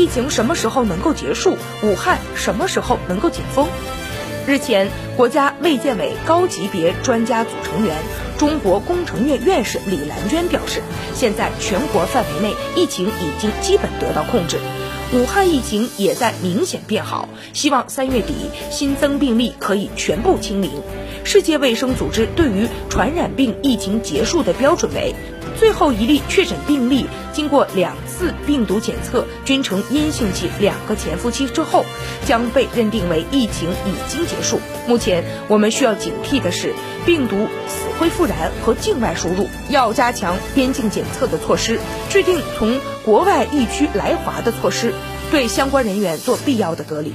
疫情什么时候能够结束？武汉什么时候能够解封？日前，国家卫健委高级别专家组成员、中国工程院院士李兰娟表示，现在全国范围内疫情已经基本得到控制。武汉疫情也在明显变好，希望三月底新增病例可以全部清零。世界卫生组织对于传染病疫情结束的标准为，最后一例确诊病例经过两四病毒检测均呈阴性期两个潜伏期之后，将被认定为疫情已经结束。目前我们需要警惕的是病毒死灰复燃和境外输入，要加强边境检测的措施，制定从国外疫区来华的措施。对相关人员做必要的隔离。